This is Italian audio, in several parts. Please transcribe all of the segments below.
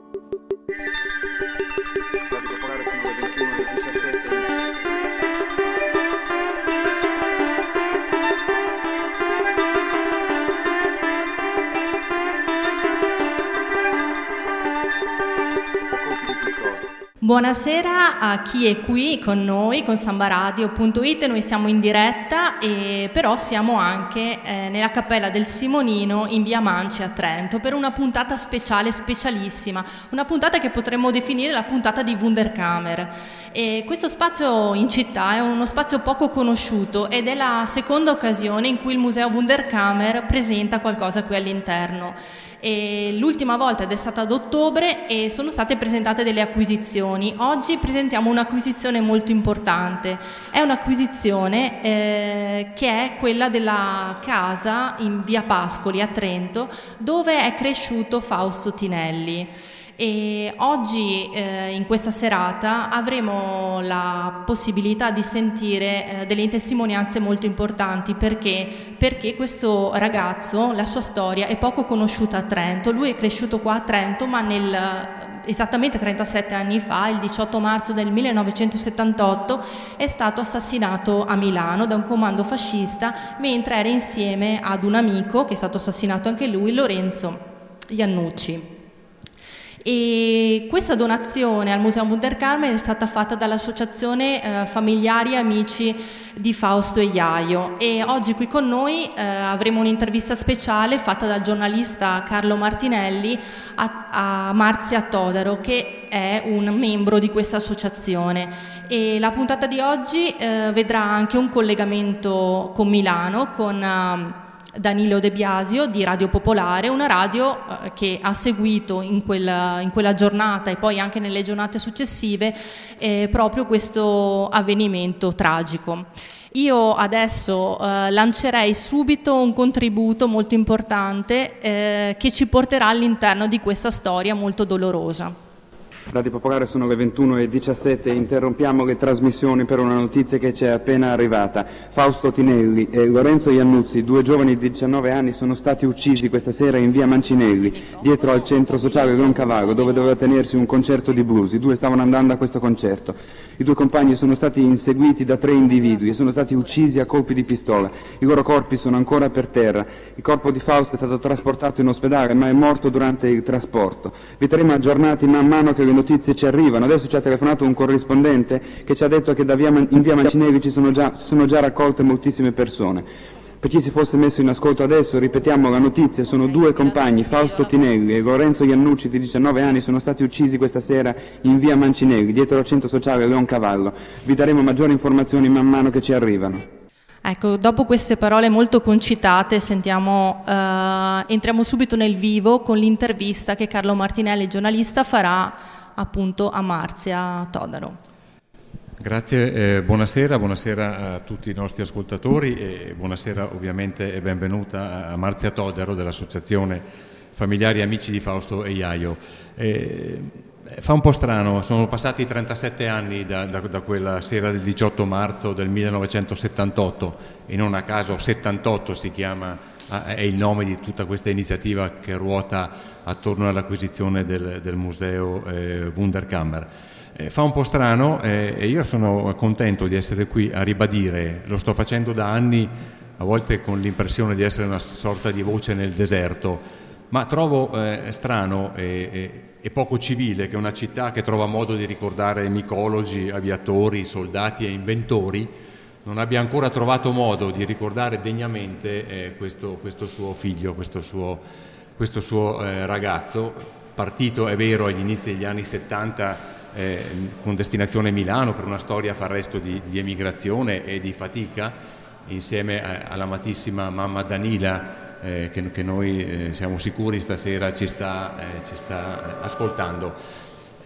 Thank you. Buonasera a chi è qui con noi, con sambaradio.it, noi siamo in diretta, e però siamo anche eh, nella Cappella del Simonino in via Manci a Trento per una puntata speciale, specialissima, una puntata che potremmo definire la puntata di Wunderkammer. E questo spazio in città è uno spazio poco conosciuto ed è la seconda occasione in cui il Museo Wunderkammer presenta qualcosa qui all'interno. E l'ultima volta ed è stata ad ottobre e sono state presentate delle acquisizioni. Oggi presentiamo un'acquisizione molto importante, è un'acquisizione eh, che è quella della casa in via Pascoli a Trento dove è cresciuto Fausto Tinelli. E oggi eh, in questa serata avremo la possibilità di sentire eh, delle testimonianze molto importanti perché? perché questo ragazzo, la sua storia è poco conosciuta a Trento, lui è cresciuto qua a Trento ma nel esattamente 37 anni fa, il 18 marzo del 1978, è stato assassinato a Milano da un comando fascista mentre era insieme ad un amico, che è stato assassinato anche lui, Lorenzo Iannucci. E questa donazione al Museo Wunderkammer è stata fatta dall'associazione eh, Familiari e Amici di Fausto e Iaio. E oggi qui con noi eh, avremo un'intervista speciale fatta dal giornalista Carlo Martinelli a, a Marzia Todaro che è un membro di questa associazione. E la puntata di oggi eh, vedrà anche un collegamento con Milano con uh, Danilo De Biasio di Radio Popolare, una radio eh, che ha seguito in quella, in quella, giornata e poi anche nelle giornate successive eh, proprio questo avvenimento tragico. Io adesso eh, lancerei subito un contributo molto importante eh, che ci porterà all'interno di questa storia molto dolorosa. Radio Popolare sono le 21.17 e interrompiamo le trasmissioni per una notizia che ci è appena arrivata. Fausto Tinelli e Lorenzo Iannuzzi, due giovani di 19 anni, sono stati uccisi questa sera in via Mancinelli, dietro al centro sociale Roncavallo, dove doveva tenersi un concerto di blues. I due stavano andando a questo concerto. I due compagni sono stati inseguiti da tre individui e sono stati uccisi a colpi di pistola. I loro corpi sono ancora per terra. Il corpo di Fausto è stato trasportato in ospedale, ma è morto durante il trasporto. Vi terremo aggiornati man mano che le notizie ci arrivano. Adesso ci ha telefonato un corrispondente che ci ha detto che via, in via Mancinelli ci sono già, sono già raccolte moltissime persone. Per chi si fosse messo in ascolto adesso, ripetiamo la notizia, sono due compagni, Fausto Tinelli e Lorenzo Iannucci di 19 anni, sono stati uccisi questa sera in via Mancinelli, dietro al centro sociale Leoncavallo. Vi daremo maggiori informazioni man mano che ci arrivano. Ecco, dopo queste parole molto concitate sentiamo, uh, entriamo subito nel vivo con l'intervista che Carlo Martinelli, giornalista, farà appunto a Marzia Todaro. Grazie, eh, buonasera, buonasera a tutti i nostri ascoltatori e buonasera ovviamente e benvenuta a Marzia Todaro dell'Associazione Familiari Amici di Fausto e Iaio. Eh, fa un po' strano, sono passati 37 anni da, da, da, quella sera del 18 marzo del 1978 e non a caso 78 si chiama, è il nome di tutta questa iniziativa che ruota attorno all'acquisizione del, del museo eh, Wunderkammer. Eh, fa un po' strano eh, e io sono contento di essere qui a ribadire, lo sto facendo da anni, a volte con l'impressione di essere una sorta di voce nel deserto, ma trovo eh, strano e, e, poco civile che una città che trova modo di ricordare micologi, aviatori, soldati e inventori non abbia ancora trovato modo di ricordare degnamente eh, questo, questo, suo figlio, questo suo, questo suo eh, ragazzo, partito è vero agli inizi degli anni 70 eh, con destinazione Milano per una storia fa resto di, di emigrazione e di fatica, insieme a, all'amatissima mamma Danila eh, che, che, noi eh, siamo sicuri stasera ci sta, eh, ci sta ascoltando.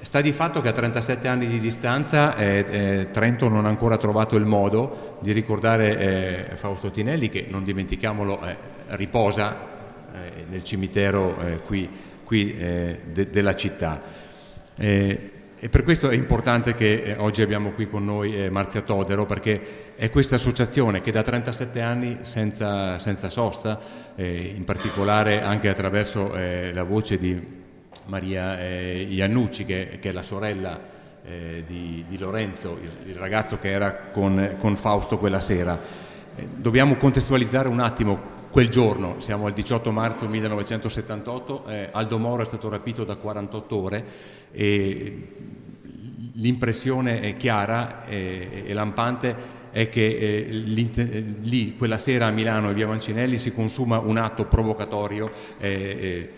Sta di fatto che a 37 anni di distanza eh, eh, Trento non ha ancora trovato il modo di ricordare eh, Fausto Tinelli che, non dimentichiamolo, riposa nel cimitero qui, qui de, della città. E per questo è importante che eh, oggi abbiamo qui con noi eh, Marzia Todero, perché è questa associazione che da 37 anni senza, senza sosta, eh, in particolare anche attraverso eh, la voce di, Maria eh, Iannucci, che, che, è la sorella eh, di, di, Lorenzo, il, il, ragazzo che era con, con Fausto quella sera. Eh, dobbiamo contestualizzare un attimo quel giorno, siamo al 18 marzo 1978, eh, Aldo Moro è stato rapito da 48 ore e l'impressione è chiara e, e lampante è che eh, lì, quella sera a Milano e via Mancinelli si consuma un atto provocatorio, eh, eh,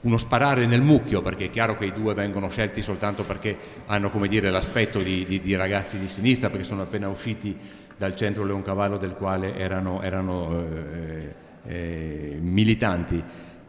uno sparare nel mucchio, perché è chiaro che i due vengono scelti soltanto perché hanno dire, l'aspetto di, di, di, ragazzi di sinistra, perché sono appena usciti dal centro Leoncavallo del quale erano, erano eh, eh, militanti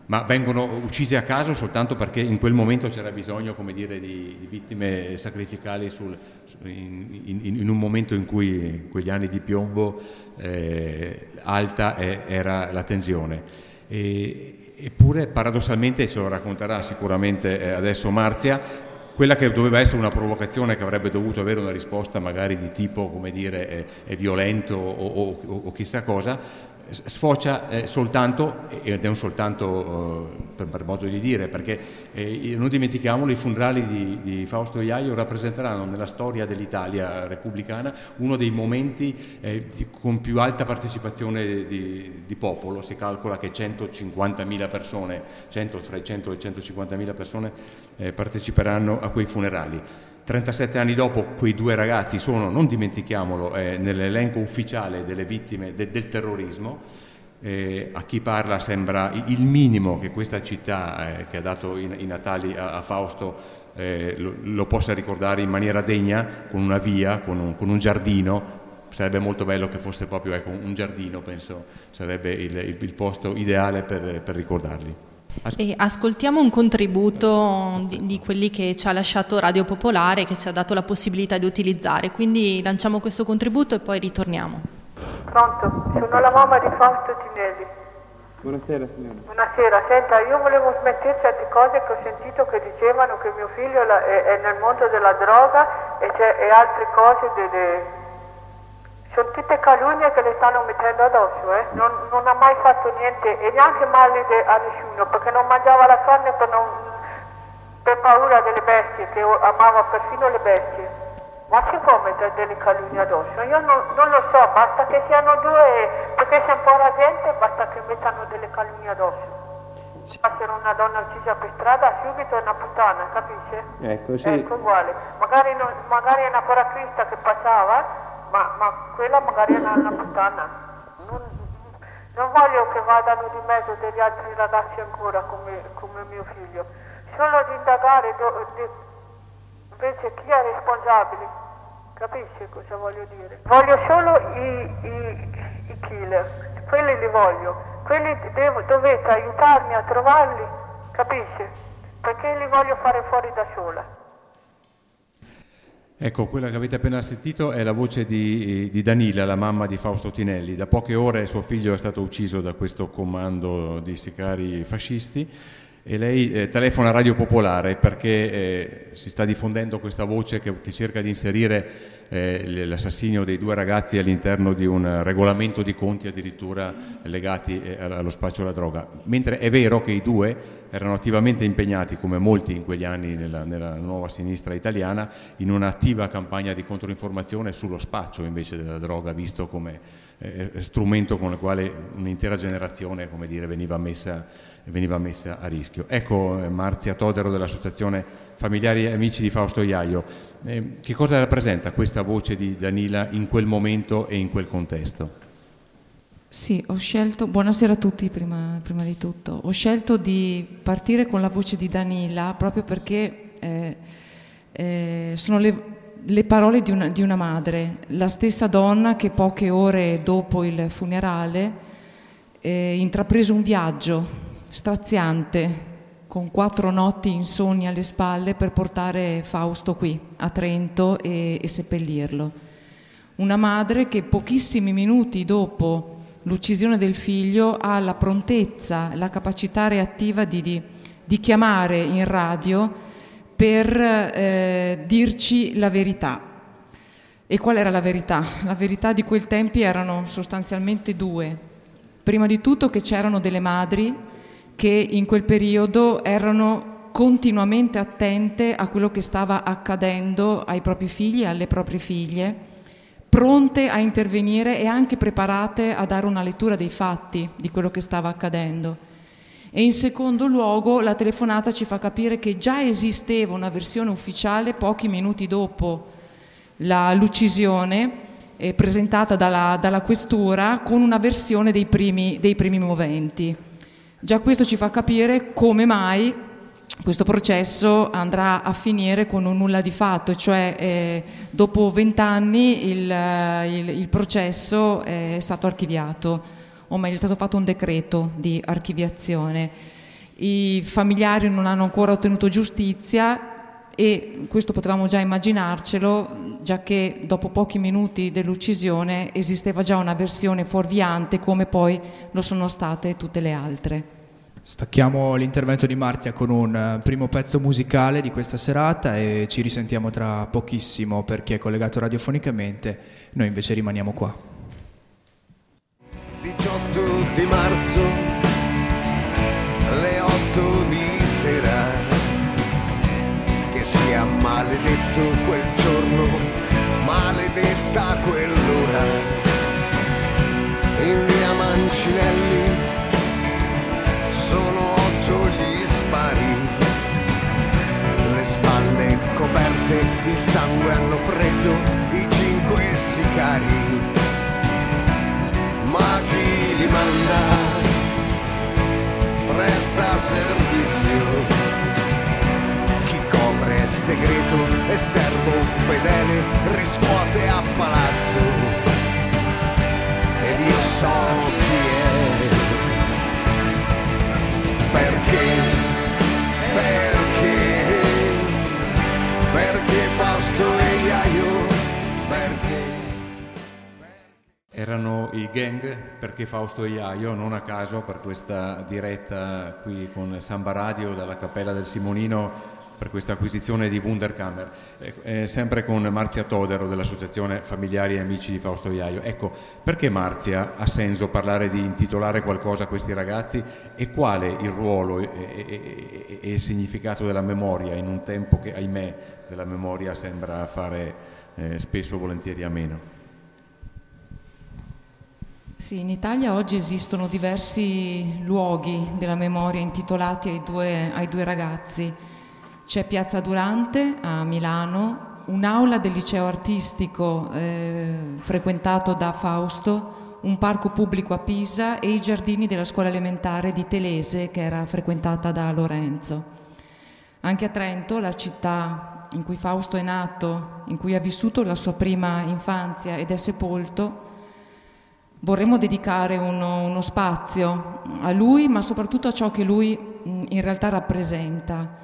ma vengono uccisi a caso soltanto perché in quel momento c'era bisogno dire, di, di, vittime sacrificali sul, in, in, in, un momento in cui quegli anni di piombo eh, alta era la tensione. E, eppure paradossalmente, ce lo racconterà sicuramente eh, adesso Marzia, quella che doveva essere una provocazione che avrebbe dovuto avere una risposta magari di tipo, come dire, è, è violento o, o, o, chissà cosa, sfocia eh, soltanto, ed è un soltanto eh, per, modo di dire, perché eh, non dimentichiamolo, i funerali di, di, Fausto Iaio rappresenteranno nella storia dell'Italia repubblicana uno dei momenti eh, di, con più alta partecipazione di, di, popolo, si calcola che 150.000 persone, 100, tra i 100 e i 150.000 persone eh, parteciperanno a quei funerali. 37 anni dopo quei due ragazzi sono, non dimentichiamolo, eh, nell'elenco ufficiale delle vittime de- del terrorismo. Eh, a chi parla sembra il minimo che questa città eh, che ha dato i, i natali a, a Fausto eh, lo, lo, possa ricordare in maniera degna, con una via, con un, con un giardino. Sarebbe molto bello che fosse proprio ecco, un giardino, penso sarebbe il, il, il posto ideale per, per ricordarli. E ascoltiamo un contributo di, di, quelli che ci ha lasciato Radio Popolare, che ci ha dato la possibilità di utilizzare, quindi lanciamo questo contributo e poi ritorniamo. Pronto, sono la mamma di Fausto Tinelli. Buonasera signora. Buonasera, senta, io volevo smettere certe cose che ho sentito che dicevano che mio figlio è, nel mondo della droga e, e altre cose delle sono tutte calunnie che le stanno mettendo addosso, eh? non, non, ha mai fatto niente e neanche male a nessuno perché non mangiava la carne per, non, per paura delle bestie, che amava perfino le bestie. Ma si può mettere delle calunnie addosso? Io non, non, lo so, basta che siano due, perché sei un po' rasente, basta che mettano delle calunnie addosso. Se fossero una donna uccisa per strada, subito è una puttana, capisce? Ecco, sì. Ecco, uguale. Magari, non, magari è una paracrista che passava ma, ma quella magari è una, una puttana. Non, non, voglio che vadano di mezzo degli altri ragazzi ancora come, come mio figlio, solo di indagare do, di, invece chi è responsabile. Capisci cosa voglio dire? Voglio solo i, i, i killer, quelli li voglio, quelli devo, dovete aiutarmi a trovarli, capisci? Perché li voglio fare fuori da sola. Ecco, quella che avete appena sentito è la voce di, di, Danila, la mamma di Fausto Tinelli. Da poche ore suo figlio è stato ucciso da questo comando di sicari fascisti e lei eh, telefona a Radio Popolare perché eh, si sta diffondendo questa voce che, che cerca di inserire eh, l'assassinio dei due ragazzi all'interno di un regolamento di conti addirittura legati eh, allo spaccio della droga. Mentre è vero che i due erano attivamente impegnati, come molti in quegli anni nella, nella nuova sinistra italiana, in un'attiva campagna di controinformazione sullo spaccio invece della droga, visto come eh, strumento con il quale un'intera generazione dire, veniva messa veniva messa a rischio. Ecco eh, Marzia Todero dell'Associazione Familiari e Amici di Fausto Iaio, eh, che cosa rappresenta questa voce di Danila in quel momento e in quel contesto? Sì, ho scelto, buonasera a tutti prima, prima di tutto, ho scelto di partire con la voce di Danila proprio perché eh, eh, sono le, le parole di una, di una, madre, la stessa donna che poche ore dopo il funerale eh, intraprese un viaggio straziante, con quattro notti insonni alle spalle per portare Fausto qui, a Trento, e, e seppellirlo. Una madre che pochissimi minuti dopo l'uccisione del figlio ha la prontezza, la capacità reattiva di, di, di chiamare in radio per eh, dirci la verità. E qual era la verità? La verità di quel tempi erano sostanzialmente due. Prima di tutto che c'erano delle madri che in quel periodo erano continuamente attente a quello che stava accadendo ai propri figli e alle proprie figlie, pronte a intervenire e anche preparate a dare una lettura dei fatti di quello che stava accadendo. E in secondo luogo la telefonata ci fa capire che già esisteva una versione ufficiale pochi minuti dopo la, l'uccisione eh, presentata dalla, dalla, questura con una versione dei primi, dei primi moventi. Già questo ci fa capire come mai questo processo andrà a finire con un nulla di fatto, cioè eh, dopo vent'anni il, il, il, processo è stato archiviato, o meglio è stato fatto un decreto di archiviazione. I familiari non hanno ancora ottenuto giustizia e questo potevamo già immaginarcelo, già che dopo pochi minuti dell'uccisione esisteva già una versione fuorviante come poi lo sono state tutte le altre. Stacchiamo l'intervento di Marzia con un eh, primo pezzo musicale di questa serata e ci risentiamo tra pochissimo per chi è collegato radiofonicamente, noi invece rimaniamo qua. 18 di marzo, sia maledetto quel giorno, maledetta quell'ora, in via Mancinelli sono otto gli spari. Le spalle coperte, il sangue hanno freddo, i cinque sicari. Ma chi li manda? Presta servizio. È segreto e servo fedele riscuote a palazzo. Ed io so chi perché, perché, perché Fausto e Iaio, perché. Erano i gang perché Fausto e Iaio, non a caso per questa diretta qui con Samba Radio dalla Cappella del Simonino per questa acquisizione di Wunderkammer, eh, sempre con Marzia Todero dell'Associazione Familiari e Amici di Fausto Iaio. Ecco, perché Marzia ha senso parlare di intitolare qualcosa a questi ragazzi e quale il ruolo e, e, e il significato della memoria in un tempo che, ahimè, della memoria sembra fare eh, spesso volentieri a meno? Sì, in Italia oggi esistono diversi luoghi della memoria intitolati ai due, ai due ragazzi. C'è Piazza Durante a Milano, un'aula del liceo artistico eh, frequentato da Fausto, un parco pubblico a Pisa e i giardini della scuola elementare di Telese che era frequentata da Lorenzo. Anche a Trento, la città in cui Fausto è nato, in cui ha vissuto la sua prima infanzia ed è sepolto, vorremmo dedicare uno, uno spazio a lui, ma soprattutto a ciò che lui in realtà rappresenta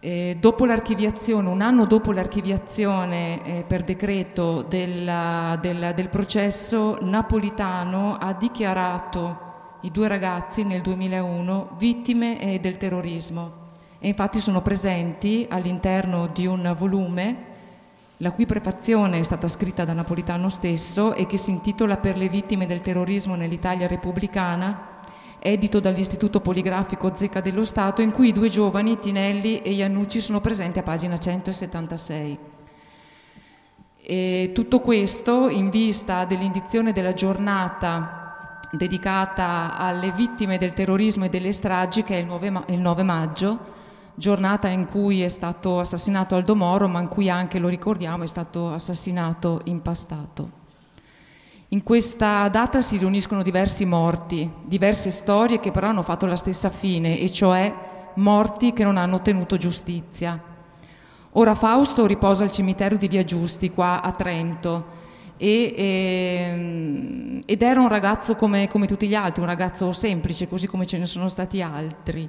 eh, dopo l'archiviazione, un anno dopo l'archiviazione eh, per decreto della, della, del processo, Napolitano ha dichiarato i due ragazzi nel 2001 vittime eh, del terrorismo. E infatti sono presenti all'interno di un volume la cui prefazione è stata scritta da Napolitano stesso e che si intitola Per le vittime del terrorismo nell'Italia repubblicana edito dall'Istituto Poligrafico Zecca dello Stato, in cui i due giovani, Tinelli e Iannucci, sono presenti a pagina 176. E tutto questo in vista dell'indizione della giornata dedicata alle vittime del terrorismo e delle stragi, che è il 9, il 9 maggio, giornata in cui è stato assassinato Aldo Moro, ma in cui anche, lo ricordiamo, è stato assassinato Impastato. In questa data si riuniscono diversi morti, diverse storie che però hanno fatto la stessa fine, e cioè morti che non hanno ottenuto giustizia. Ora Fausto riposa al cimitero di Via Giusti, qua a Trento, e, e, ehm, ed era un ragazzo come, come tutti gli altri, un ragazzo semplice, così come ce ne sono stati altri.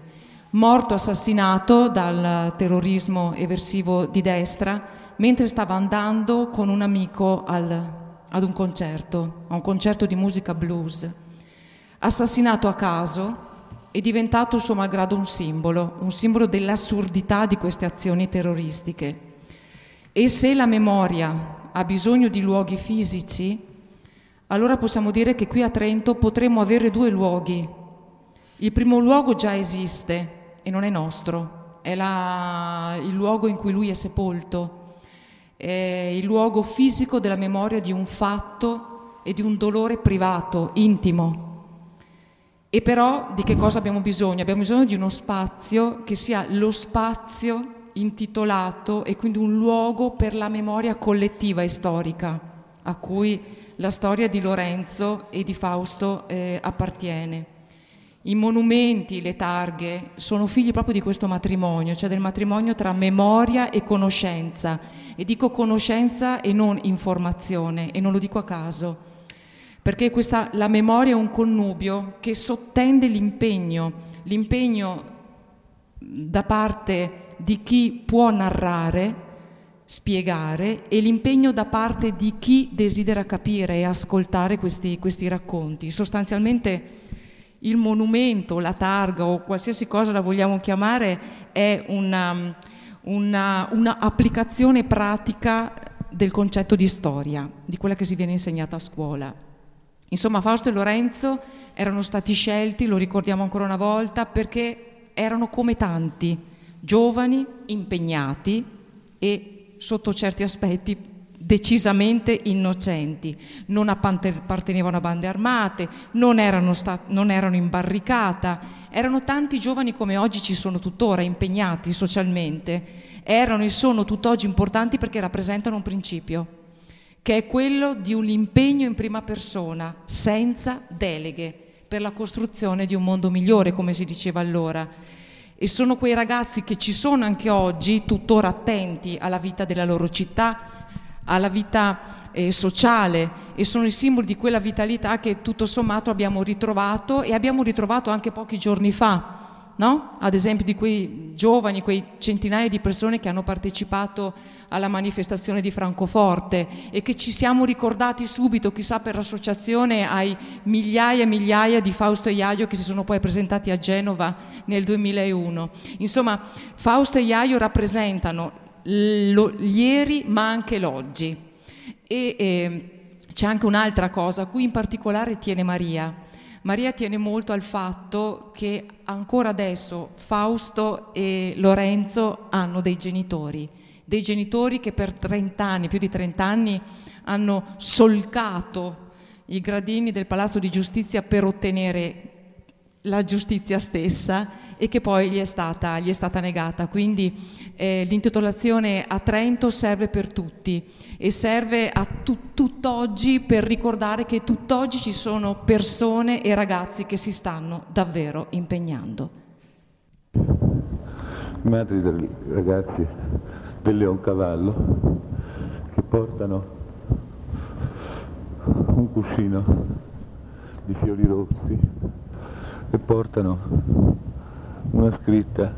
Morto, assassinato dal terrorismo eversivo di destra, mentre stava andando con un amico al ad un concerto, a un concerto di musica blues. Assassinato a caso, è diventato suo malgrado un simbolo, un simbolo dell'assurdità di queste azioni terroristiche. E se la memoria ha bisogno di luoghi fisici, allora possiamo dire che qui a Trento potremmo avere due luoghi. Il primo luogo già esiste e non è nostro, è la, il luogo in cui lui è sepolto, è il luogo fisico della memoria di un fatto e di un dolore privato, intimo. E però di che cosa abbiamo bisogno? Abbiamo bisogno di uno spazio che sia lo spazio intitolato e quindi un luogo per la memoria collettiva e storica a cui la storia di Lorenzo e di Fausto eh, appartiene. I monumenti, le targhe sono figli proprio di questo matrimonio, cioè del matrimonio tra memoria e conoscenza. E dico conoscenza e non informazione, e non lo dico a caso, perché questa, la memoria è un connubio che sottende l'impegno, l'impegno da parte di chi può narrare, spiegare e l'impegno da parte di chi desidera capire e ascoltare questi, questi racconti. Sostanzialmente il monumento, la targa o qualsiasi cosa la vogliamo chiamare è una, una, una pratica del concetto di storia, di quella che si viene insegnata a scuola. Insomma, Fausto e Lorenzo erano stati scelti, lo ricordiamo ancora una volta, perché erano come tanti, giovani, impegnati e sotto certi aspetti decisamente innocenti, non appartenevano a bande armate, non erano, stat- non erano in barricata, erano tanti giovani come oggi ci sono tuttora, impegnati socialmente, erano e sono tutt'oggi importanti perché rappresentano un principio, che è quello di un impegno in prima persona, senza deleghe, per la costruzione di un mondo migliore, come si diceva allora. E sono quei ragazzi che ci sono anche oggi, tuttora attenti alla vita della loro città, alla vita eh, sociale e sono i simboli di quella vitalità che tutto sommato abbiamo ritrovato e abbiamo ritrovato anche pochi giorni fa. No? Ad esempio di quei giovani, quei centinaia di persone che hanno partecipato alla manifestazione di Francoforte e che ci siamo ricordati subito, chissà per l'associazione, ai migliaia e migliaia di Fausto e Iaio che si sono poi presentati a Genova nel 2001. Insomma, Fausto e Iaio rappresentano lo, ieri ma anche l'oggi. E, e c'è anche un'altra cosa a cui in particolare tiene Maria Maria tiene molto al fatto che ancora adesso Fausto e Lorenzo hanno dei genitori, dei genitori che per 30 anni, più di 30 anni, hanno solcato i gradini del Palazzo di Giustizia per ottenere la giustizia stessa e che poi gli è stata, gli è stata negata. Quindi eh, l'intitolazione a Trento serve per tutti e serve a tu- tutt'oggi per ricordare che tutt'oggi ci sono persone e ragazzi che si stanno davvero impegnando. Madri dei ragazzi del Leoncavallo che portano un cuscino di fiori rossi e portano una scritta,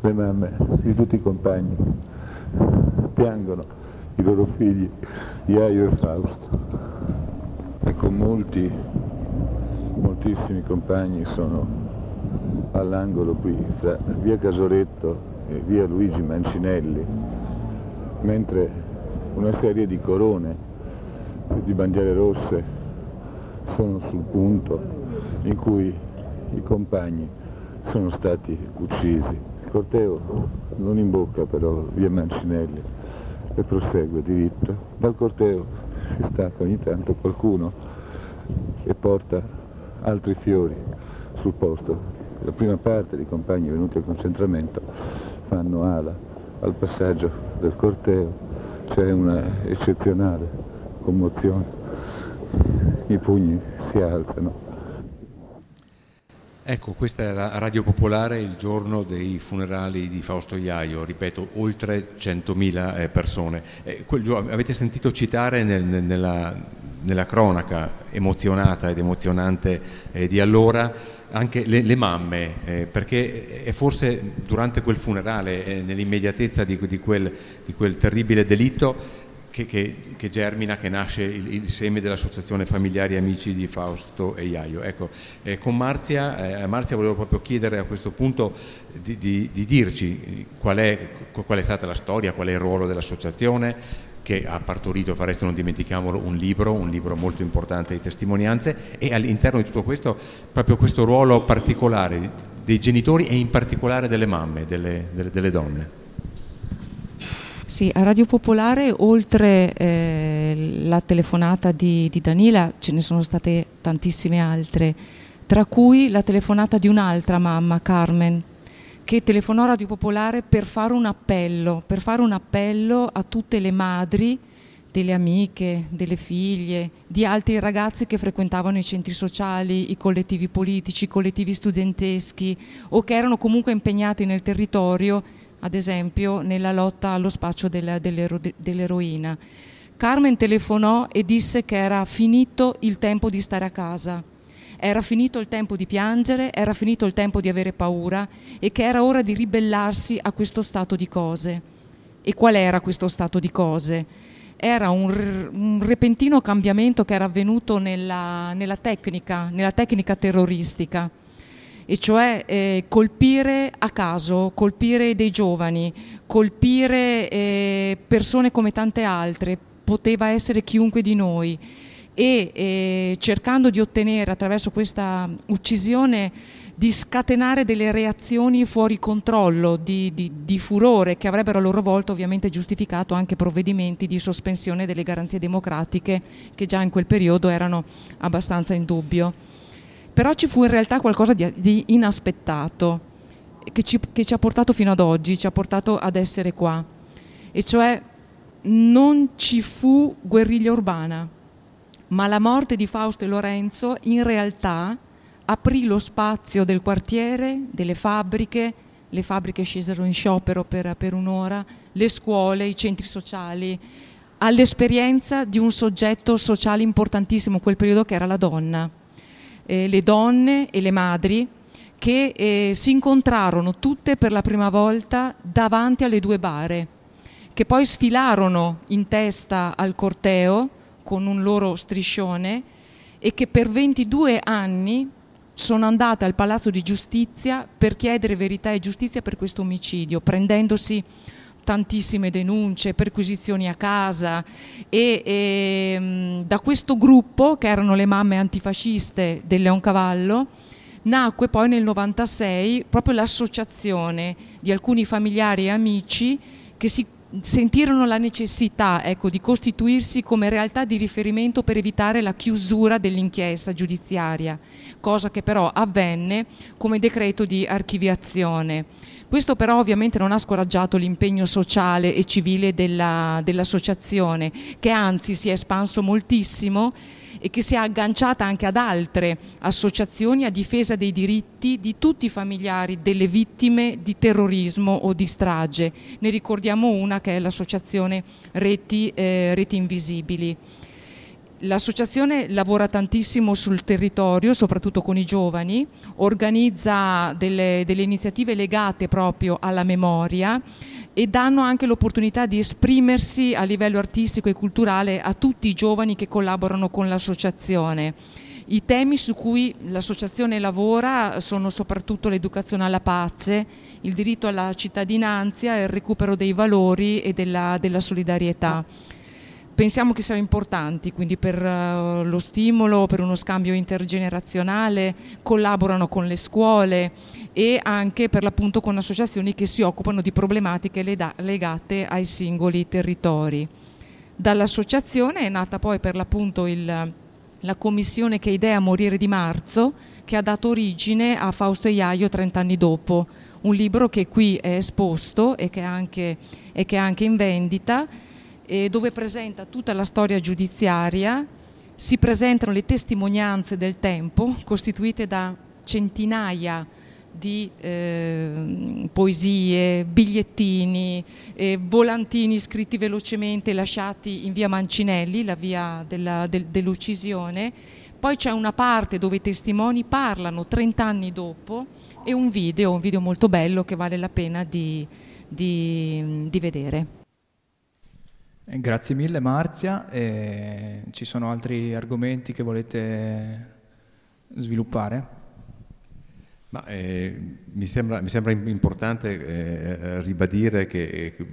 le mamme di tutti i compagni piangono i loro figli, Iaio e Fausto. Ecco, molti, moltissimi compagni sono all'angolo qui, tra via Casoretto e via Luigi Mancinelli, mentre una serie di corone, di bandiere rosse, sono sul punto in cui i compagni sono stati uccisi. Il corteo non imbocca però via Mancinelli e prosegue diritto. Dal corteo si stacca ogni tanto qualcuno e porta altri fiori sul posto. La prima parte dei compagni venuti al concentramento fanno ala al passaggio del corteo, c'è una eccezionale commozione, i pugni si alzano Ecco, questa era Radio Popolare il giorno dei funerali di Fausto Iaio, ripeto, oltre 100.000 eh, persone. Eh, avete sentito citare nel, nella, nella, cronaca emozionata ed emozionante eh, di allora anche le, le mamme, perché è forse durante quel funerale, nell'immediatezza di, di, quel, di quel terribile delitto, che, che, che, germina, che nasce il, il, seme dell'Associazione Familiari Amici di Fausto e Iaio. Ecco, eh, con Marzia, eh, Marzia volevo proprio chiedere a questo punto di, di, di dirci qual è, qual è, stata la storia, qual è il ruolo dell'associazione, che ha partorito, fareste non dimentichiamolo, un libro, un libro molto importante di testimonianze e all'interno di tutto questo proprio questo ruolo particolare dei genitori e in particolare delle mamme, delle, delle, delle donne. Sì, a Radio Popolare oltre eh, la telefonata di, di Danila ce ne sono state tantissime altre, tra cui la telefonata di un'altra mamma, Carmen, che telefonò a Radio Popolare per fare un appello, per fare un appello a tutte le madri delle amiche, delle figlie, di altri ragazzi che frequentavano i centri sociali, i collettivi politici, i collettivi studenteschi o che erano comunque impegnati nel territorio, ad esempio nella lotta allo spaccio dell'eroina. Carmen telefonò e disse che era finito il tempo di stare a casa era finito il tempo di piangere, era finito il tempo di avere paura e che era ora di ribellarsi a questo stato di cose. E qual era questo stato di cose? Era un, un repentino cambiamento che era avvenuto nella, nella, tecnica, nella tecnica terroristica, e cioè eh, colpire a caso, colpire dei giovani, colpire eh, persone come tante altre, poteva essere chiunque di noi e eh, cercando di ottenere attraverso questa uccisione di scatenare delle reazioni fuori controllo, di, di, di, furore, che avrebbero a loro volta ovviamente giustificato anche provvedimenti di sospensione delle garanzie democratiche che già in quel periodo erano abbastanza in dubbio. Però ci fu in realtà qualcosa di, di inaspettato che ci, che ci ha portato fino ad oggi, ci ha portato ad essere qua, e cioè non ci fu guerriglia urbana ma la morte di Fausto e Lorenzo in realtà aprì lo spazio del quartiere, delle fabbriche, le fabbriche scesero in sciopero per, per un'ora, le scuole, i centri sociali, all'esperienza di un soggetto sociale importantissimo in quel periodo che era la donna. Eh, le donne e le madri che eh, si incontrarono tutte per la prima volta davanti alle due bare, che poi sfilarono in testa al corteo con un loro striscione e che per 22 anni sono andate al Palazzo di Giustizia per chiedere verità e giustizia per questo omicidio, prendendosi tantissime denunce, perquisizioni a casa e, e da questo gruppo, che erano le mamme antifasciste del Leoncavallo, nacque poi nel 96 proprio l'associazione di alcuni familiari e amici che si sentirono la necessità ecco, di costituirsi come realtà di riferimento per evitare la chiusura dell'inchiesta giudiziaria, cosa che però avvenne come decreto di archiviazione. Questo però ovviamente non ha scoraggiato l'impegno sociale e civile della, dell'associazione, che anzi si è espanso moltissimo e che si è agganciata anche ad altre associazioni a difesa dei diritti di tutti i familiari delle vittime di terrorismo o di strage. Ne ricordiamo una che è l'associazione Reti, eh, Reti Invisibili. L'associazione lavora tantissimo sul territorio, soprattutto con i giovani, organizza delle, delle iniziative legate proprio alla memoria e danno anche l'opportunità di esprimersi a livello artistico e culturale a tutti i giovani che collaborano con l'associazione. I temi su cui l'associazione lavora sono soprattutto l'educazione alla pace, il diritto alla cittadinanza, il recupero dei valori e della, della solidarietà. Pensiamo che siano importanti, quindi per uh, lo stimolo, per uno scambio intergenerazionale, collaborano con le scuole e anche per l'appunto con associazioni che si occupano di problematiche legate ai singoli territori. Dall'associazione è nata poi per l'appunto il, la commissione che idea Morire di Marzo, che ha dato origine a Fausto e Iaio 30 anni dopo, un libro che qui è esposto e che è anche, e che è anche in vendita, dove presenta tutta la storia giudiziaria, si presentano le testimonianze del tempo, costituite da centinaia di eh, poesie, bigliettini, eh, volantini scritti velocemente lasciati in via Mancinelli, la via della, del, dell'uccisione. Poi c'è una parte dove i testimoni parlano 30 anni dopo e un video, un video molto bello che vale la pena di, di, di vedere. Eh, grazie mille Marzia, e ci sono altri argomenti che volete sviluppare? Ma, eh, mi, sembra, mi, sembra, importante eh, ribadire che eh,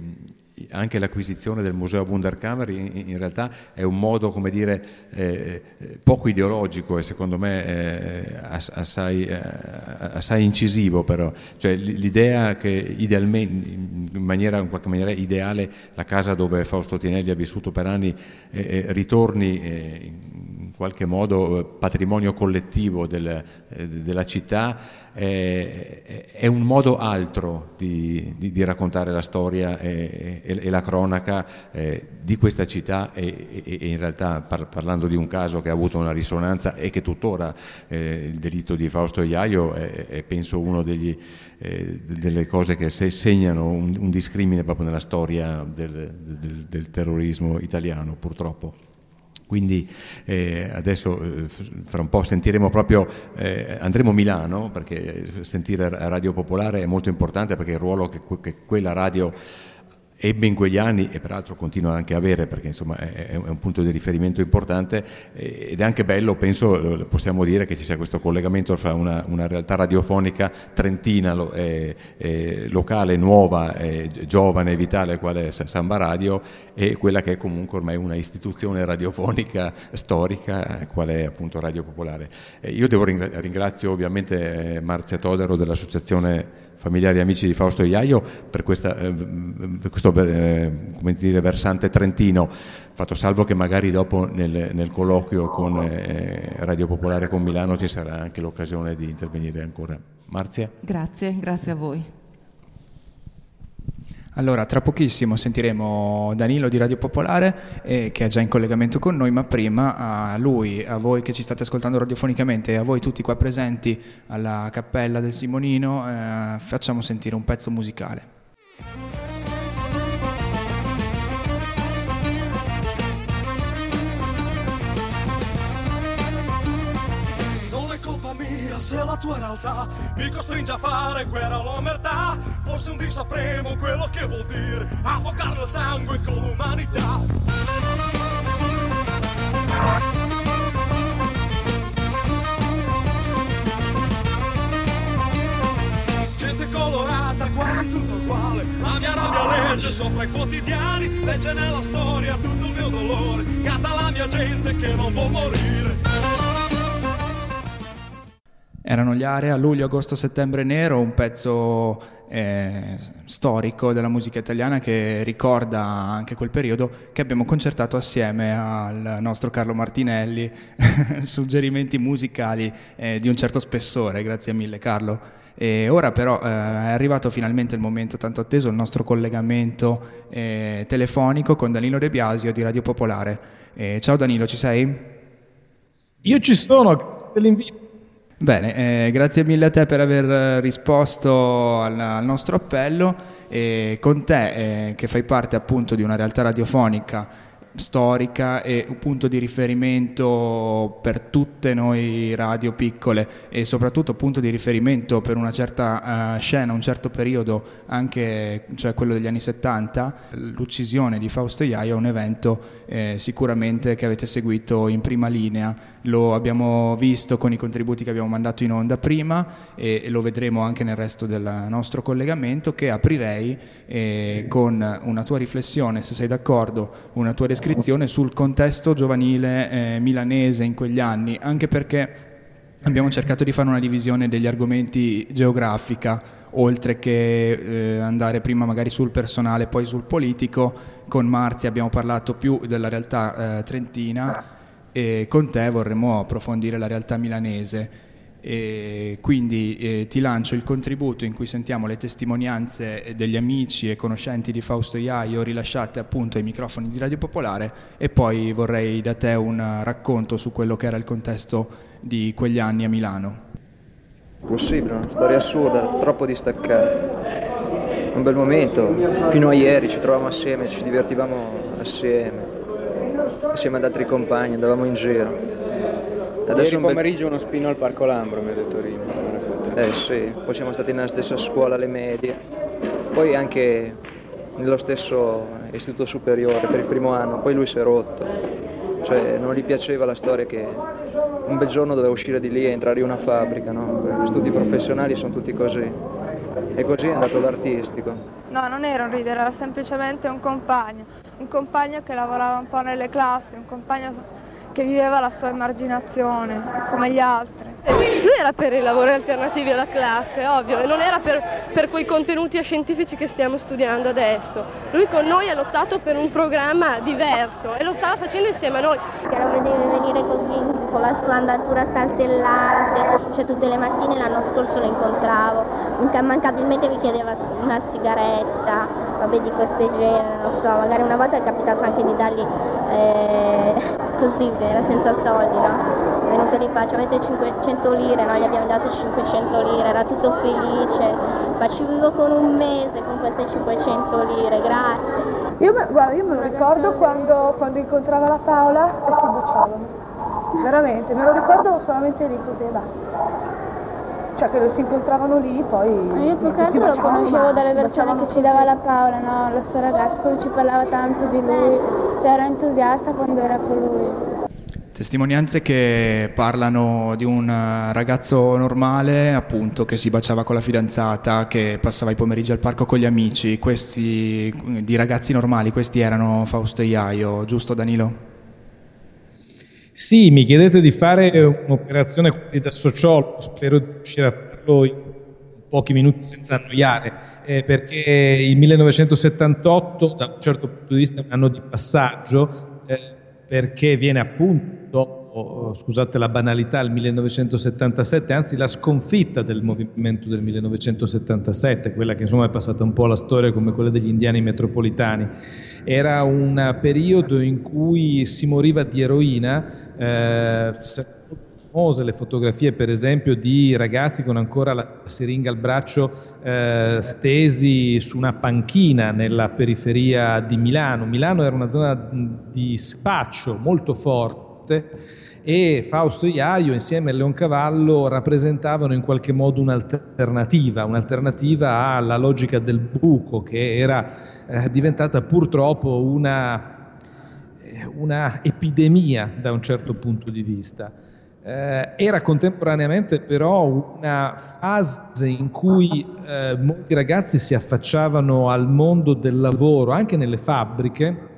anche l'acquisizione del Museo Wunderkammer in, in, realtà è un modo, come dire, eh, poco ideologico e secondo me eh, assai, eh, assai, incisivo però, cioè l'idea che in, maniera, in qualche maniera ideale, la casa dove Fausto Tinelli ha vissuto per anni eh, ritorni qualche modo patrimonio collettivo del, della città eh, è un modo altro di, di, di raccontare la storia e, e, e la cronaca eh, di questa città e, e in realtà par, parlando di un caso che ha avuto una risonanza e che tuttora eh, il delitto di Fausto Iaio è, è penso una eh, delle cose che se segnano un, un, discrimine proprio nella storia del, del, del terrorismo italiano purtroppo. Quindi eh, adesso eh, fra un po' sentiremo proprio, eh, andremo a Milano perché sentire Radio Popolare è molto importante perché il ruolo che, che quella radio ebbe in quegli anni e peraltro continua anche a avere perché insomma è, un punto di riferimento importante ed è anche bello, penso, possiamo dire che ci sia questo collegamento fra una, una realtà radiofonica trentina, eh, eh, locale, nuova, eh, giovane, vitale, quale è Samba Radio e quella che è comunque ormai una istituzione radiofonica storica, quale è appunto Radio Popolare. io devo ringrazio ovviamente eh, Marzia Todero dell'associazione familiari e amici di Fausto Iaio per, questa, eh, questo eh, dire, versante trentino, fatto salvo che magari dopo nel, nel colloquio con eh, Radio Popolare con Milano ci sarà anche l'occasione di intervenire ancora. Marzia? Grazie, grazie a voi. Allora, tra pochissimo sentiremo Danilo di Radio Popolare eh, che è già in collegamento con noi, ma prima a lui, a voi che ci state ascoltando radiofonicamente e a voi tutti qua presenti alla Cappella del Simonino, eh, facciamo sentire un pezzo musicale. Se la tua realtà mi costringe a fare guerra all'omertà, forse un dì sapremo quello che vuol dire affogare il sangue con l'umanità. Gente colorata, quasi tutto uguale, la mia rabbia legge sopra i quotidiani, legge nella storia tutto il mio dolore, canta la mia gente che non può morire. Erano gli Area, luglio, agosto, settembre nero, un pezzo eh, storico della musica italiana che ricorda anche quel periodo che abbiamo concertato assieme al nostro Carlo Martinelli, suggerimenti musicali eh, di un certo spessore, grazie mille Carlo. E ora però eh, è arrivato finalmente il momento tanto atteso, il nostro collegamento eh, telefonico con Danilo De Biasio di Radio Popolare. ciao Danilo, ci sei? Io ci sono, grazie dell'invito. Bene, eh, grazie mille a te per aver risposto al, al nostro appello. E con te eh, che fai parte appunto di una realtà radiofonica storica e un punto di riferimento per tutte noi radio piccole e soprattutto punto di riferimento per una certa uh, scena, un certo periodo, anche cioè quello degli anni 70, l'uccisione di Fausto Iaia è un evento eh, sicuramente che avete seguito in prima linea, lo abbiamo visto con i contributi che abbiamo mandato in onda prima e, e lo vedremo anche nel resto del nostro collegamento che aprirei eh, con una tua riflessione, se sei d'accordo, una tua descrizione descrizione sul contesto giovanile eh, milanese in quegli anni, anche perché abbiamo cercato di fare una divisione degli argomenti geografica, oltre che eh, andare prima magari sul personale, poi sul politico. Con Marzia abbiamo parlato più della realtà eh, trentina e con te vorremmo approfondire la realtà milanese. E quindi eh, ti lancio il contributo in cui sentiamo le testimonianze degli amici e conoscenti di Fausto Iaio rilasciate appunto ai microfoni di Radio Popolare e poi vorrei da te un racconto su quello che era il contesto di quegli anni a Milano. Possibile, una storia assurda, troppo distaccata. Un bel momento, fino a ieri ci trovavamo assieme, ci divertivamo assieme, assieme ad altri compagni, andavamo in giro. Adesso Ieri pomeriggio uno spino al Parco Lambro, mi ha detto Rino. Eh sì, poi siamo stati nella stessa scuola alle medie, poi anche nello stesso istituto superiore per il primo anno, poi lui si è rotto, cioè non gli piaceva la storia che un bel giorno doveva uscire di lì e entrare in una fabbrica, no? Gli studi professionali sono tutti così. E così è andato l'artistico. No, non era un leader, era semplicemente un compagno, un compagno che lavorava un po' nelle classi, un compagno che viveva la sua emarginazione come gli altri. Lui era per i lavori alternativi alla classe, ovvio, e non era per, per, quei contenuti scientifici che stiamo studiando adesso. Lui con noi ha lottato per un programma diverso e lo stava facendo insieme a noi. Che lo vedevi venire così con la sua andatura saltellante, cioè tutte le mattine l'anno scorso lo incontravo, immancabilmente mi chiedeva una sigaretta, vabbè di queste genere, non so, magari una volta è capitato anche di dargli eh, così, era senza soldi, no? È venuto lì, faccio, avete 500 lire, noi gli abbiamo dato 500 lire, era tutto felice, ma ci vivo con un mese con queste 500 lire, grazie. Io me, guarda, io me lo ricordo quando, quando incontrava la Paola e si baciavano. Veramente, me lo ricordo solamente lì così e basta cioè che si incontravano lì poi io più che altro lo conoscevo dalle versioni che ci dava la Paola no? la sua ragazza quando ci parlava tanto di lui cioè ero entusiasta quando era con lui Testimonianze che parlano di un ragazzo normale, appunto, che si baciava con la fidanzata, che passava i pomeriggi al parco con gli amici, questi di ragazzi normali, questi erano Fausto e Iaio, giusto Danilo? Sì, mi chiedete di fare un'operazione quasi da sociologo, spero di riuscire a farlo in pochi minuti senza annoiare, eh, perché il 1978 da un certo punto di vista è un anno di passaggio, eh, perché viene appunto, scusate la banalità, il 1977, anzi la sconfitta del movimento del 1977, quella che insomma è passata un po' alla storia come quella degli indiani metropolitani. Era un periodo in cui si moriva di eroina, eh, famose le fotografie per esempio di ragazzi con ancora la siringa al braccio eh, stesi su una panchina nella periferia di Milano. Milano era una zona di spaccio molto forte e Fausto Iaio insieme a Leoncavallo rappresentavano in qualche modo un'alternativa, un'alternativa alla logica del buco che era eh, diventata purtroppo una, eh, una epidemia da un certo punto di vista. Eh, era contemporaneamente però una fase in cui eh, molti ragazzi si affacciavano al mondo del lavoro, anche nelle fabbriche,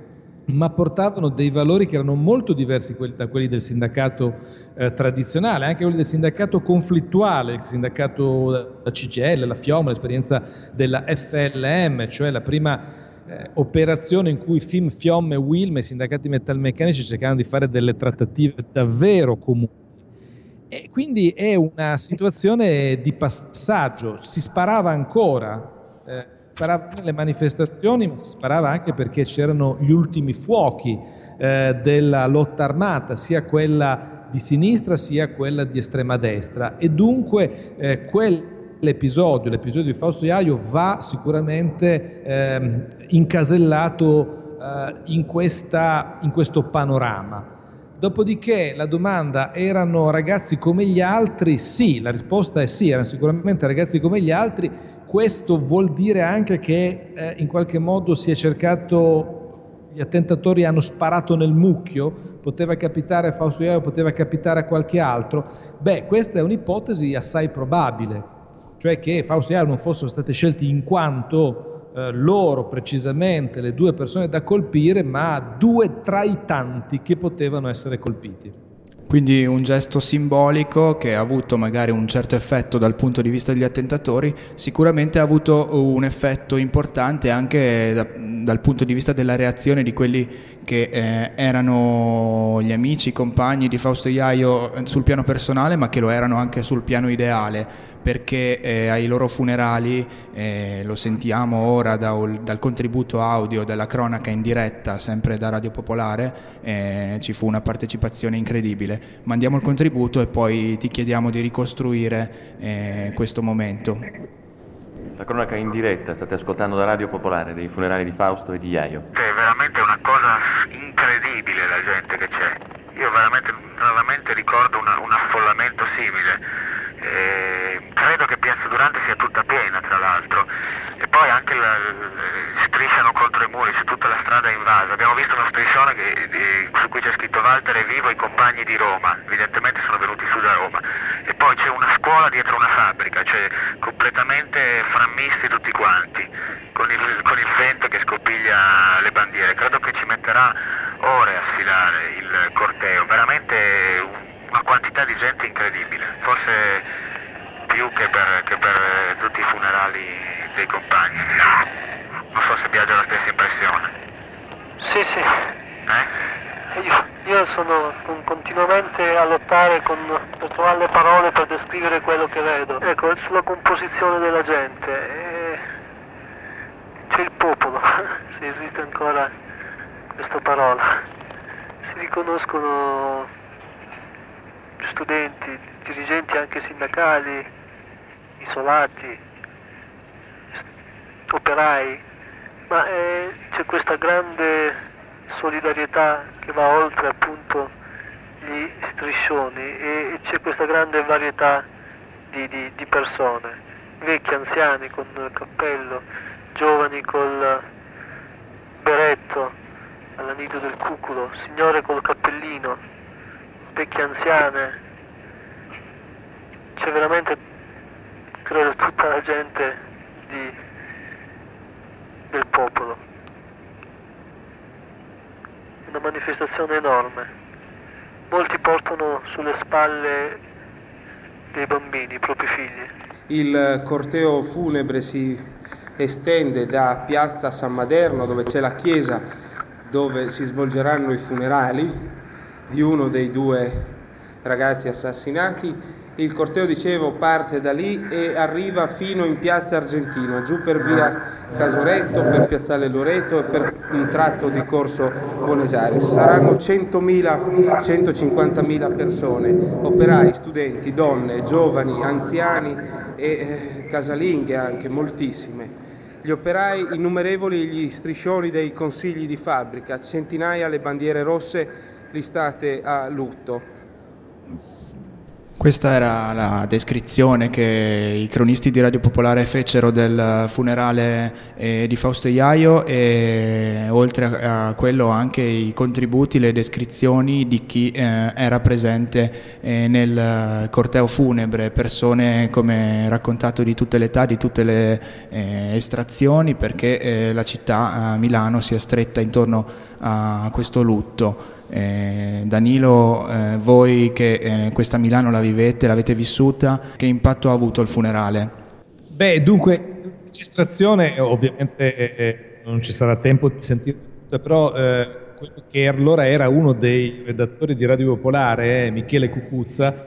ma portavano dei valori che erano molto diversi da quelli del sindacato eh, tradizionale, anche quelli del sindacato conflittuale, il sindacato da CGL, la FIOM, l'esperienza della FLM, cioè la prima eh, operazione in cui FIM, FIOM e WILM, i sindacati metalmeccanici, cercavano di fare delle trattative davvero comuni e quindi è una situazione di passaggio, si sparava ancora, eh, sparava nelle manifestazioni, ma si sparava anche perché c'erano gli ultimi fuochi eh, della lotta armata, sia quella di sinistra sia quella di estrema destra e dunque eh, quell'episodio, l'episodio di Fausto Iaio va sicuramente ehm, incasellato eh, in, questa, in questo panorama. Dopodiché la domanda erano ragazzi come gli altri? Sì, la risposta è sì, erano sicuramente ragazzi come gli altri. Questo vuol dire anche che eh, in qualche modo si è cercato, gli attentatori hanno sparato nel mucchio, poteva capitare a Fausto Iaio, poteva capitare a qualche altro. Beh, questa è un'ipotesi assai probabile, cioè che Fausto Iaio non fossero stati scelti in quanto eh, loro precisamente, le due persone da colpire, ma due tra i tanti che potevano essere colpiti. Quindi un gesto simbolico che ha avuto magari un certo effetto dal punto di vista degli attentatori, sicuramente ha avuto un effetto importante anche da, dal punto di vista della reazione di quelli che eh, erano gli amici, i compagni di Fausto Iaio sul piano personale, ma che lo erano anche sul piano ideale perché eh, ai loro funerali, eh, lo sentiamo ora da, dal contributo audio della cronaca in diretta, sempre da Radio Popolare, eh, ci fu una partecipazione incredibile. Mandiamo il contributo e poi ti chiediamo di ricostruire eh, questo momento. La cronaca in diretta, state ascoltando da Radio Popolare dei funerali di Fausto e di Iaio. È veramente una cosa incredibile la gente che c'è. Io veramente raramente ricordo una, un affollamento simile eh, credo che Piazza Durante sia tutta piena tra l'altro e poi anche la, strisciano contro i muri, c'è tutta la strada invasa. Abbiamo visto una striscione che, di, su cui c'è scritto Walter è vivo, i compagni di Roma, evidentemente sono venuti su da Roma. E poi c'è una scuola dietro una fabbrica, cioè completamente frammisti tutti quanti, con il, con il vento che scopiglia le bandiere. Credo che ci metterà ore a sfilare il corteo, veramente una quantità di gente incredibile, forse più che per, che per tutti i funerali dei compagni. Non so se Biagio ha la stessa impressione. Sì, sì. Eh? Io, io sono con- continuamente a lottare con, per trovare le parole per descrivere quello che vedo. Ecco, sulla composizione della gente. eh, c'è il popolo, se esiste ancora questa parola. Si riconoscono studenti, dirigenti anche sindacali, isolati, operai, ma eh, c'è questa grande solidarietà che va oltre appunto gli striscioni e, c'è questa grande varietà di, di- di persone, vecchi, anziani con il cappello, giovani col beretto all'anito del cuculo, signore col cappellino, vecchie anziane, c'è veramente, credo, tutta la gente di- del popolo. Una manifestazione enorme. Molti portano sulle spalle dei bambini, i propri figli. Il corteo funebre si estende da piazza San Maderno, dove c'è la chiesa dove si svolgeranno i funerali di uno dei due ragazzi assassinati. Il corteo, dicevo, parte da lì e arriva fino in piazza Argentina, giù per via Casoretto, per piazzale Loreto e per un tratto di corso Buonesare. Saranno 100.000, 150.000 persone, operai, studenti, donne, giovani, anziani e eh, casalinghe anche, moltissime. Gli operai innumerevoli, gli striscioni dei consigli di fabbrica, centinaia le bandiere rosse listate a lutto. Questa era la descrizione che i cronisti di Radio Popolare fecero del funerale eh, di Fausto Iaio e oltre a, a quello anche i contributi, le descrizioni di chi eh, era presente eh, nel corteo funebre, persone come raccontato di tutte le età, di tutte le eh, estrazioni perché eh, la città Milano si è stretta intorno a questo lutto. Eh, Danilo, eh, voi che eh, questa Milano la vivete, l'avete vissuta, che impatto ha avuto il funerale? Beh, dunque, registrazione ovviamente eh, eh, non ci sarà tempo di sentire tutte, però eh, quello che allora era uno dei redattori di Radio Popolare, Michele Cucuzza,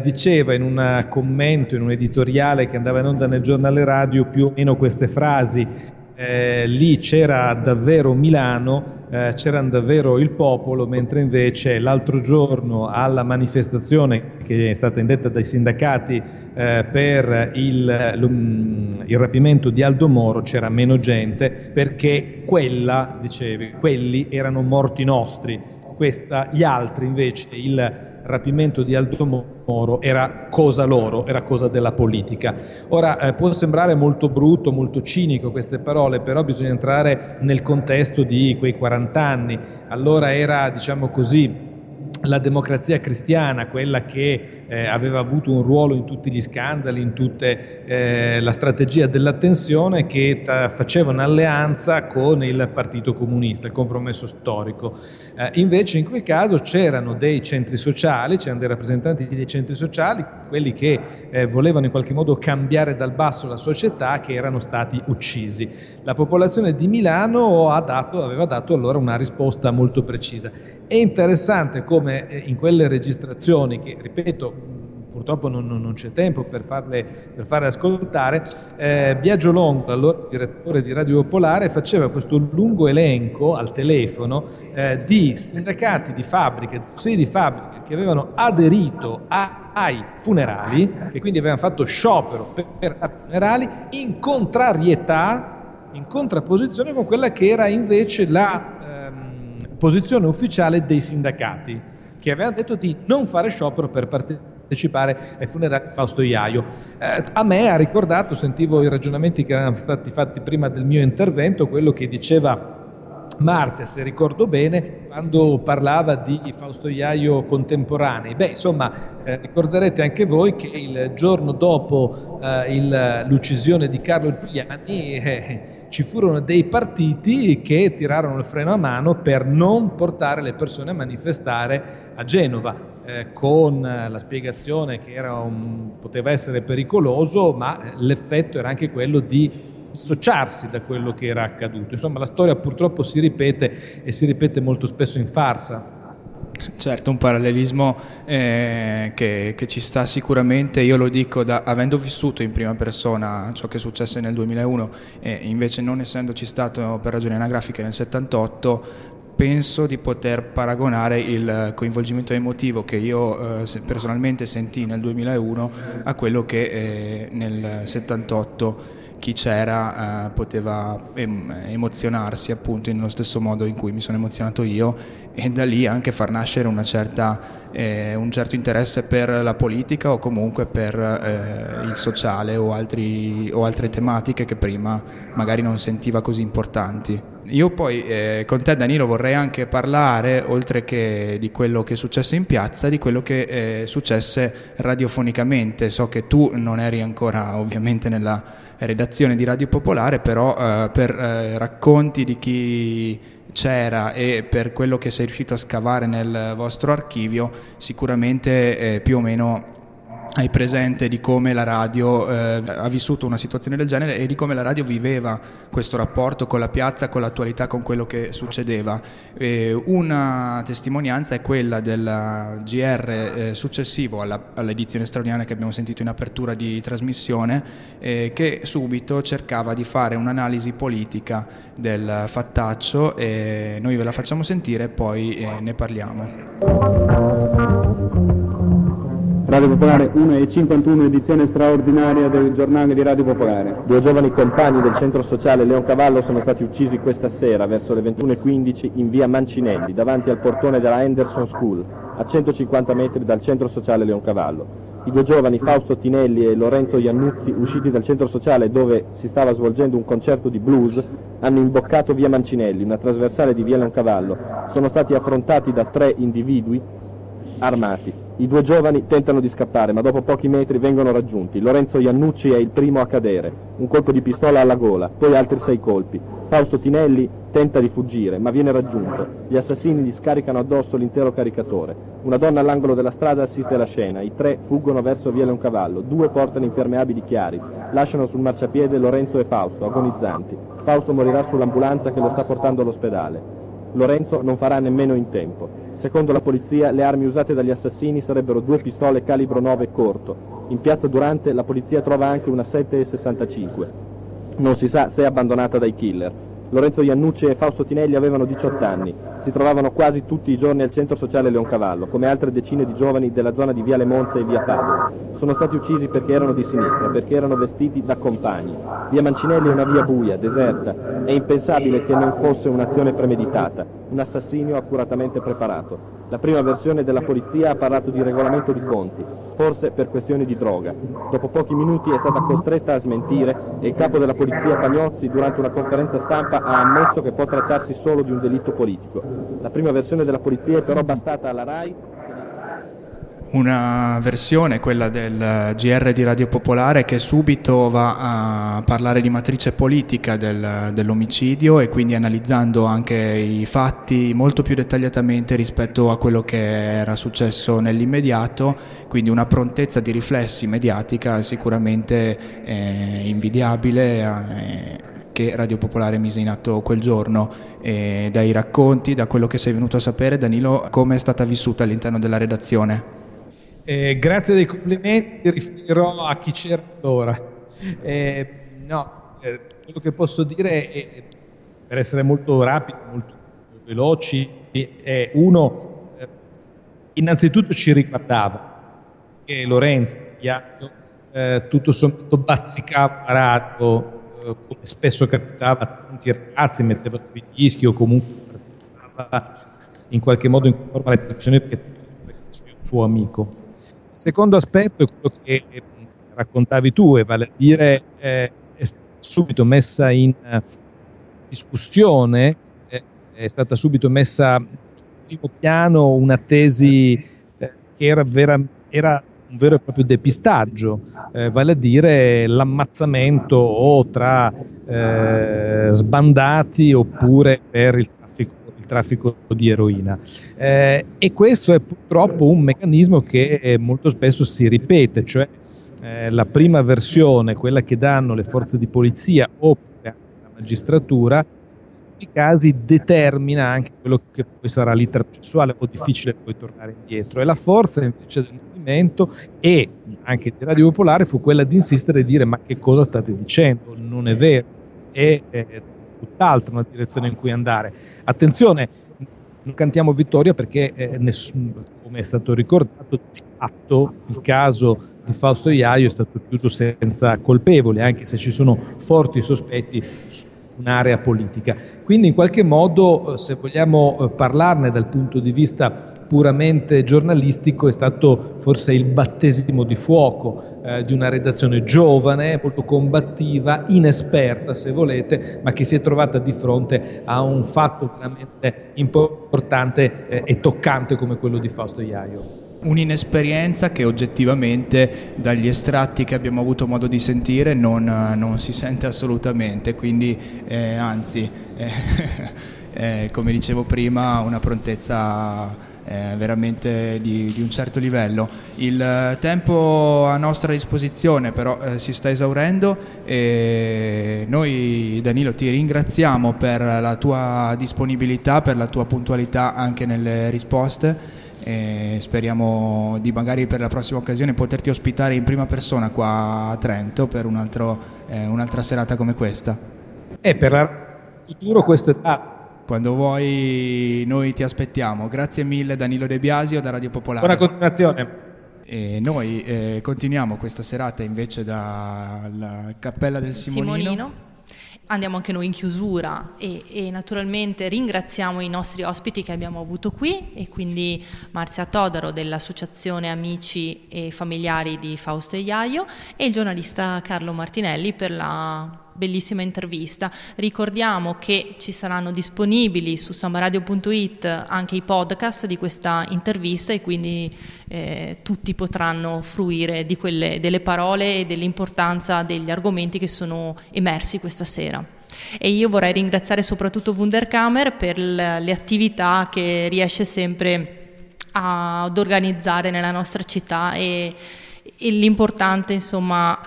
diceva in un commento, in un editoriale che andava in onda nel giornale radio più o meno queste frasi. Eh, lì c'era davvero Milano, eh, c'era davvero il popolo, mentre invece l'altro giorno alla manifestazione che è stata indetta dai sindacati eh, per il, il rapimento di Aldo Moro c'era meno gente perché quella, dicevi, quelli erano morti nostri, questa, gli altri invece il rapimento di Aldo Moro era cosa loro, era cosa della politica. Ora eh, può sembrare molto brutto, molto cinico queste parole, però bisogna entrare nel contesto di quei 40 anni. Allora era, diciamo così, la democrazia cristiana, quella che eh, aveva avuto un ruolo in tutti gli scandali, in tutta eh, la strategia della tensione, che ta- faceva un'alleanza con il Partito Comunista, il compromesso storico. Eh, invece in quel caso c'erano dei centri sociali, c'erano dei rappresentanti dei centri sociali, quelli che eh, volevano in qualche modo cambiare dal basso la società, che erano stati uccisi. La popolazione di Milano dato, aveva dato allora una risposta molto precisa. È interessante come eh, in quelle registrazioni, che ripeto, purtroppo non, non- c'è tempo per farle, per farle ascoltare, eh, Biagio Longo, allora direttore di Radio Popolare, faceva questo lungo elenco al telefono eh, di sindacati di fabbriche, sì di fabbriche che avevano aderito a- ai funerali, che quindi avevano fatto sciopero per, per funerali, in contrarietà, in contrapposizione con quella che era invece la ehm, posizione ufficiale dei sindacati, che avevano detto di non fare sciopero per partecipare ai funerali di Fausto Iaio. Eh, a me ha ricordato, sentivo i ragionamenti che erano stati fatti prima del mio intervento, quello che diceva Marzia, se ricordo bene, quando parlava di Fausto Iaio contemporanei. Beh, insomma, eh, ricorderete anche voi che il giorno dopo eh, il- l'uccisione di Carlo Giuliani, eh, ci furono dei partiti che tirarono il freno a mano per non portare le persone a manifestare a Genova, eh, con la spiegazione che un, poteva essere pericoloso, ma l'effetto era anche quello di dissociarsi da quello che era accaduto. Insomma, la storia purtroppo si ripete e si ripete molto spesso in farsa. Certo, un parallelismo eh, che, che, ci sta sicuramente, io lo dico da, avendo vissuto in prima persona ciò che successe nel 2001 e invece non essendoci stato per ragioni anagrafiche nel 78, penso di poter paragonare il coinvolgimento emotivo che io eh, personalmente sentii nel 2001 a quello che eh, nel 78 chi c'era eh, poteva em- emozionarsi appunto nello stesso modo in cui mi sono emozionato io e da lì anche far nascere certa, eh, un certo interesse per la politica o comunque per eh, il sociale o, altri, o, altre tematiche che prima magari non sentiva così importanti. Io poi eh, con te Danilo vorrei anche parlare, oltre che di quello che successe in piazza, di quello che eh, successe radiofonicamente. So che tu non eri ancora ovviamente nella redazione di Radio Popolare, però eh, per eh, racconti di chi c'era e per quello che sei riuscito a scavare nel vostro archivio, sicuramente eh, più o meno hai presente di come la radio eh, ha vissuto una situazione del genere e di come la radio viveva questo rapporto con la piazza, con l'attualità, con quello che succedeva. Eh, una testimonianza è quella del GR eh, successivo alla, all'edizione straordinaria che abbiamo sentito in apertura di trasmissione, eh, che subito cercava di fare un'analisi politica del fattaccio e noi ve la facciamo sentire e poi eh, ne parliamo. Radio Popolare 1 e 51 edizione straordinaria del giornale di Radio Popolare. Due giovani compagni del centro sociale Leon Cavallo sono stati uccisi questa sera verso le 21.15 in via Mancinelli, davanti al portone della Henderson School, a 150 metri dal centro sociale Leon Cavallo. I due giovani, Fausto Tinelli e Lorenzo Iannuzzi, usciti dal centro sociale dove si stava svolgendo un concerto di blues, hanno imboccato via Mancinelli, una trasversale di via Leoncavallo. Sono stati affrontati da tre individui armati. I due giovani tentano di scappare, ma dopo pochi metri vengono raggiunti. Lorenzo Iannucci è il primo a cadere, un colpo di pistola alla gola, poi altri sei colpi. Fausto Tinelli tenta di fuggire, ma viene raggiunto. Gli assassini gli scaricano addosso l'intero caricatore. Una donna all'angolo della strada assiste alla scena. I tre fuggono verso via Leoncavallo. Due portano impermeabili chiari. Lasciano sul marciapiede Lorenzo e Fausto, agonizzanti. Fausto morirà sull'ambulanza che lo sta portando all'ospedale. Lorenzo non farà nemmeno in tempo. Secondo la polizia le armi usate dagli assassini sarebbero due pistole calibro 9 corto. In piazza Durante la polizia trova anche una 7,65. Non si sa se è abbandonata dai killer. Lorenzo Iannucci e Fausto Tinelli avevano 18 anni. Si trovavano quasi tutti i giorni al centro sociale Leoncavallo, come altre decine di giovani della zona di Viale Monza e Via Padova. Sono stati uccisi perché erano di sinistra, perché erano vestiti da compagni. Via Mancinelli è una via buia, deserta. È impensabile che non fosse un'azione premeditata, un assassinio accuratamente preparato. La prima versione della polizia ha parlato di regolamento di conti, forse per questioni di droga. Dopo pochi minuti è stata costretta a smentire e il capo della polizia Pagnozzi durante una conferenza stampa ha ammesso che può trattarsi solo di un delitto politico. La prima versione della polizia è però bastata alla RAI una versione, quella del GR di Radio Popolare, che subito va a parlare di matrice politica del, dell'omicidio e quindi analizzando anche i fatti molto più dettagliatamente rispetto a quello che era successo nell'immediato, quindi una prontezza di riflessi mediatica sicuramente eh, invidiabile. Eh, che Radio Popolare mise in atto quel giorno. E dai racconti, da quello che sei venuto a sapere, Danilo, come è stata vissuta all'interno della redazione? Eh, grazie dei complimenti, riferirò a chi c'era allora. Eh, no, eh, quello che posso dire è, per essere molto rapidi, molto veloci, è uno, eh, innanzitutto ci riguardava, che Lorenzo, Iaio, eh, tutto sommato bazzicava radio, eh, come spesso capitava a tanti ragazzi, metteva sui dischi o comunque in qualche modo in forma le persone perché il suo amico. Il secondo aspetto è quello che raccontavi tu, e vale a dire eh, è subito messa in uh, discussione, eh, è stata subito messa in primo piano una tesi eh, che era, vera, era un vero e proprio depistaggio, eh, vale a dire l'ammazzamento o tra eh, sbandati oppure per il traffico, il traffico di eroina. Eh, e questo è purtroppo un meccanismo che molto spesso si ripete, cioè eh, la prima versione, quella che danno le forze di polizia oppure la magistratura, casi determina anche quello che poi sarà l'iter processuale, o difficile poi tornare indietro. E la forza invece del movimento e anche di Radio Popolare fu quella di insistere e dire ma che cosa state dicendo? Non è vero, è, è tutt'altra una direzione in cui andare. Attenzione, non cantiamo vittoria perché eh, nessun, come è stato ricordato, di fatto il caso di Fausto Iaio è stato chiuso senza colpevoli, anche se ci sono forti sospetti su un'area politica. Quindi in qualche modo, eh, se vogliamo eh, parlarne dal punto di vista puramente giornalistico, è stato forse il battesimo di fuoco eh, di una redazione giovane, molto combattiva, inesperta se volete, ma che si è trovata di fronte a un fatto veramente importante eh, e toccante come quello di Fausto Iaio. Un'inesperienza che oggettivamente dagli estratti che abbiamo avuto modo di sentire non, non si sente assolutamente, quindi eh, anzi, eh, eh, come dicevo prima, una prontezza eh, veramente di, di, un certo livello. Il tempo a nostra disposizione però eh, si sta esaurendo e noi Danilo ti ringraziamo per la tua disponibilità, per la tua puntualità anche nelle risposte e speriamo di magari per la prossima occasione poterti ospitare in prima persona qua a Trento per un altro, eh, un'altra serata come questa. E per il futuro questo è dato. Quando vuoi noi ti aspettiamo. Grazie mille Danilo De Biasio da Radio Popolare. Buona continuazione. E noi eh, continuiamo questa serata invece dalla Cappella del Simonino. Simonino andiamo anche noi in chiusura e, e, naturalmente ringraziamo i nostri ospiti che abbiamo avuto qui e quindi Marzia Todaro dell'Associazione Amici e Familiari di Fausto e Iaio e il giornalista Carlo Martinelli per la bellissima intervista. Ricordiamo che ci saranno disponibili su sambaradio.it anche i podcast di questa intervista e quindi eh, tutti potranno fruire quelle, delle parole e dell'importanza degli argomenti che sono emersi questa sera. E io vorrei ringraziare soprattutto Wunderkammer per le attività che riesce sempre ad organizzare nella nostra città e l'importante insomma,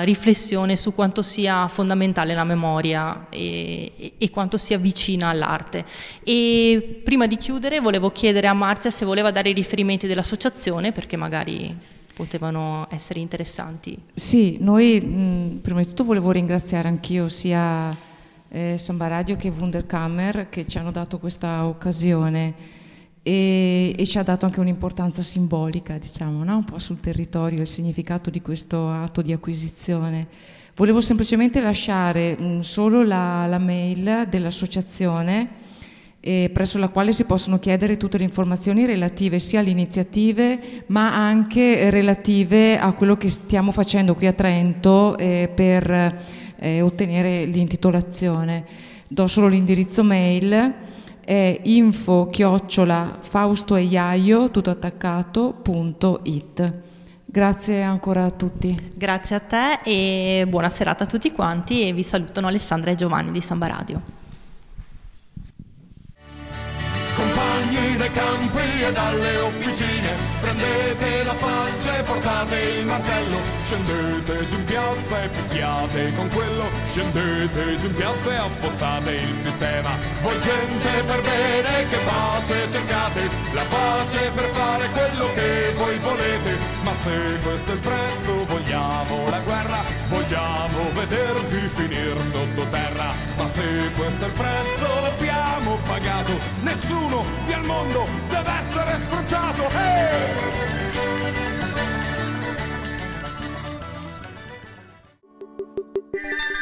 eh, riflessione su quanto sia fondamentale la memoria e, e, quanto sia vicina all'arte. E prima di chiudere volevo chiedere a Marzia se voleva dare i riferimenti dell'associazione perché magari potevano essere interessanti. Sì, noi mh, prima di tutto volevo ringraziare anch'io sia eh, Samba Radio che Wunderkammer che ci hanno dato questa occasione e, e, ci ha dato anche un'importanza simbolica, diciamo, no? un po' sul territorio, il significato di questo atto di acquisizione. Volevo semplicemente lasciare mh, mm, solo la, la, mail dell'associazione eh, presso la quale si possono chiedere tutte le informazioni relative sia alle iniziative ma anche relative a quello che stiamo facendo qui a Trento eh, per eh, ottenere l'intitolazione. Do solo l'indirizzo mail è info chiocciola faustoeiaio tutto attaccato.it. Grazie ancora a tutti. Grazie a te e buona serata a tutti quanti e vi salutano Alessandra e Giovanni di Samba Radio. compagni dai campi e dalle officine, prendete la faccia e portate il martello, scendete giù in piazza e picchiate con quello, scendete giù in piazza e affossate il sistema. Voi gente per bene che pace cercate, la pace per fare quello che voi volete, ma se questo è il prezzo vogliamo la guerra, vogliamo vedervi finir sottoterra, ma se questo è il prezzo l'abbiamo pagato, nessuno vi al mondo deve essere sfruttato. Hey! thank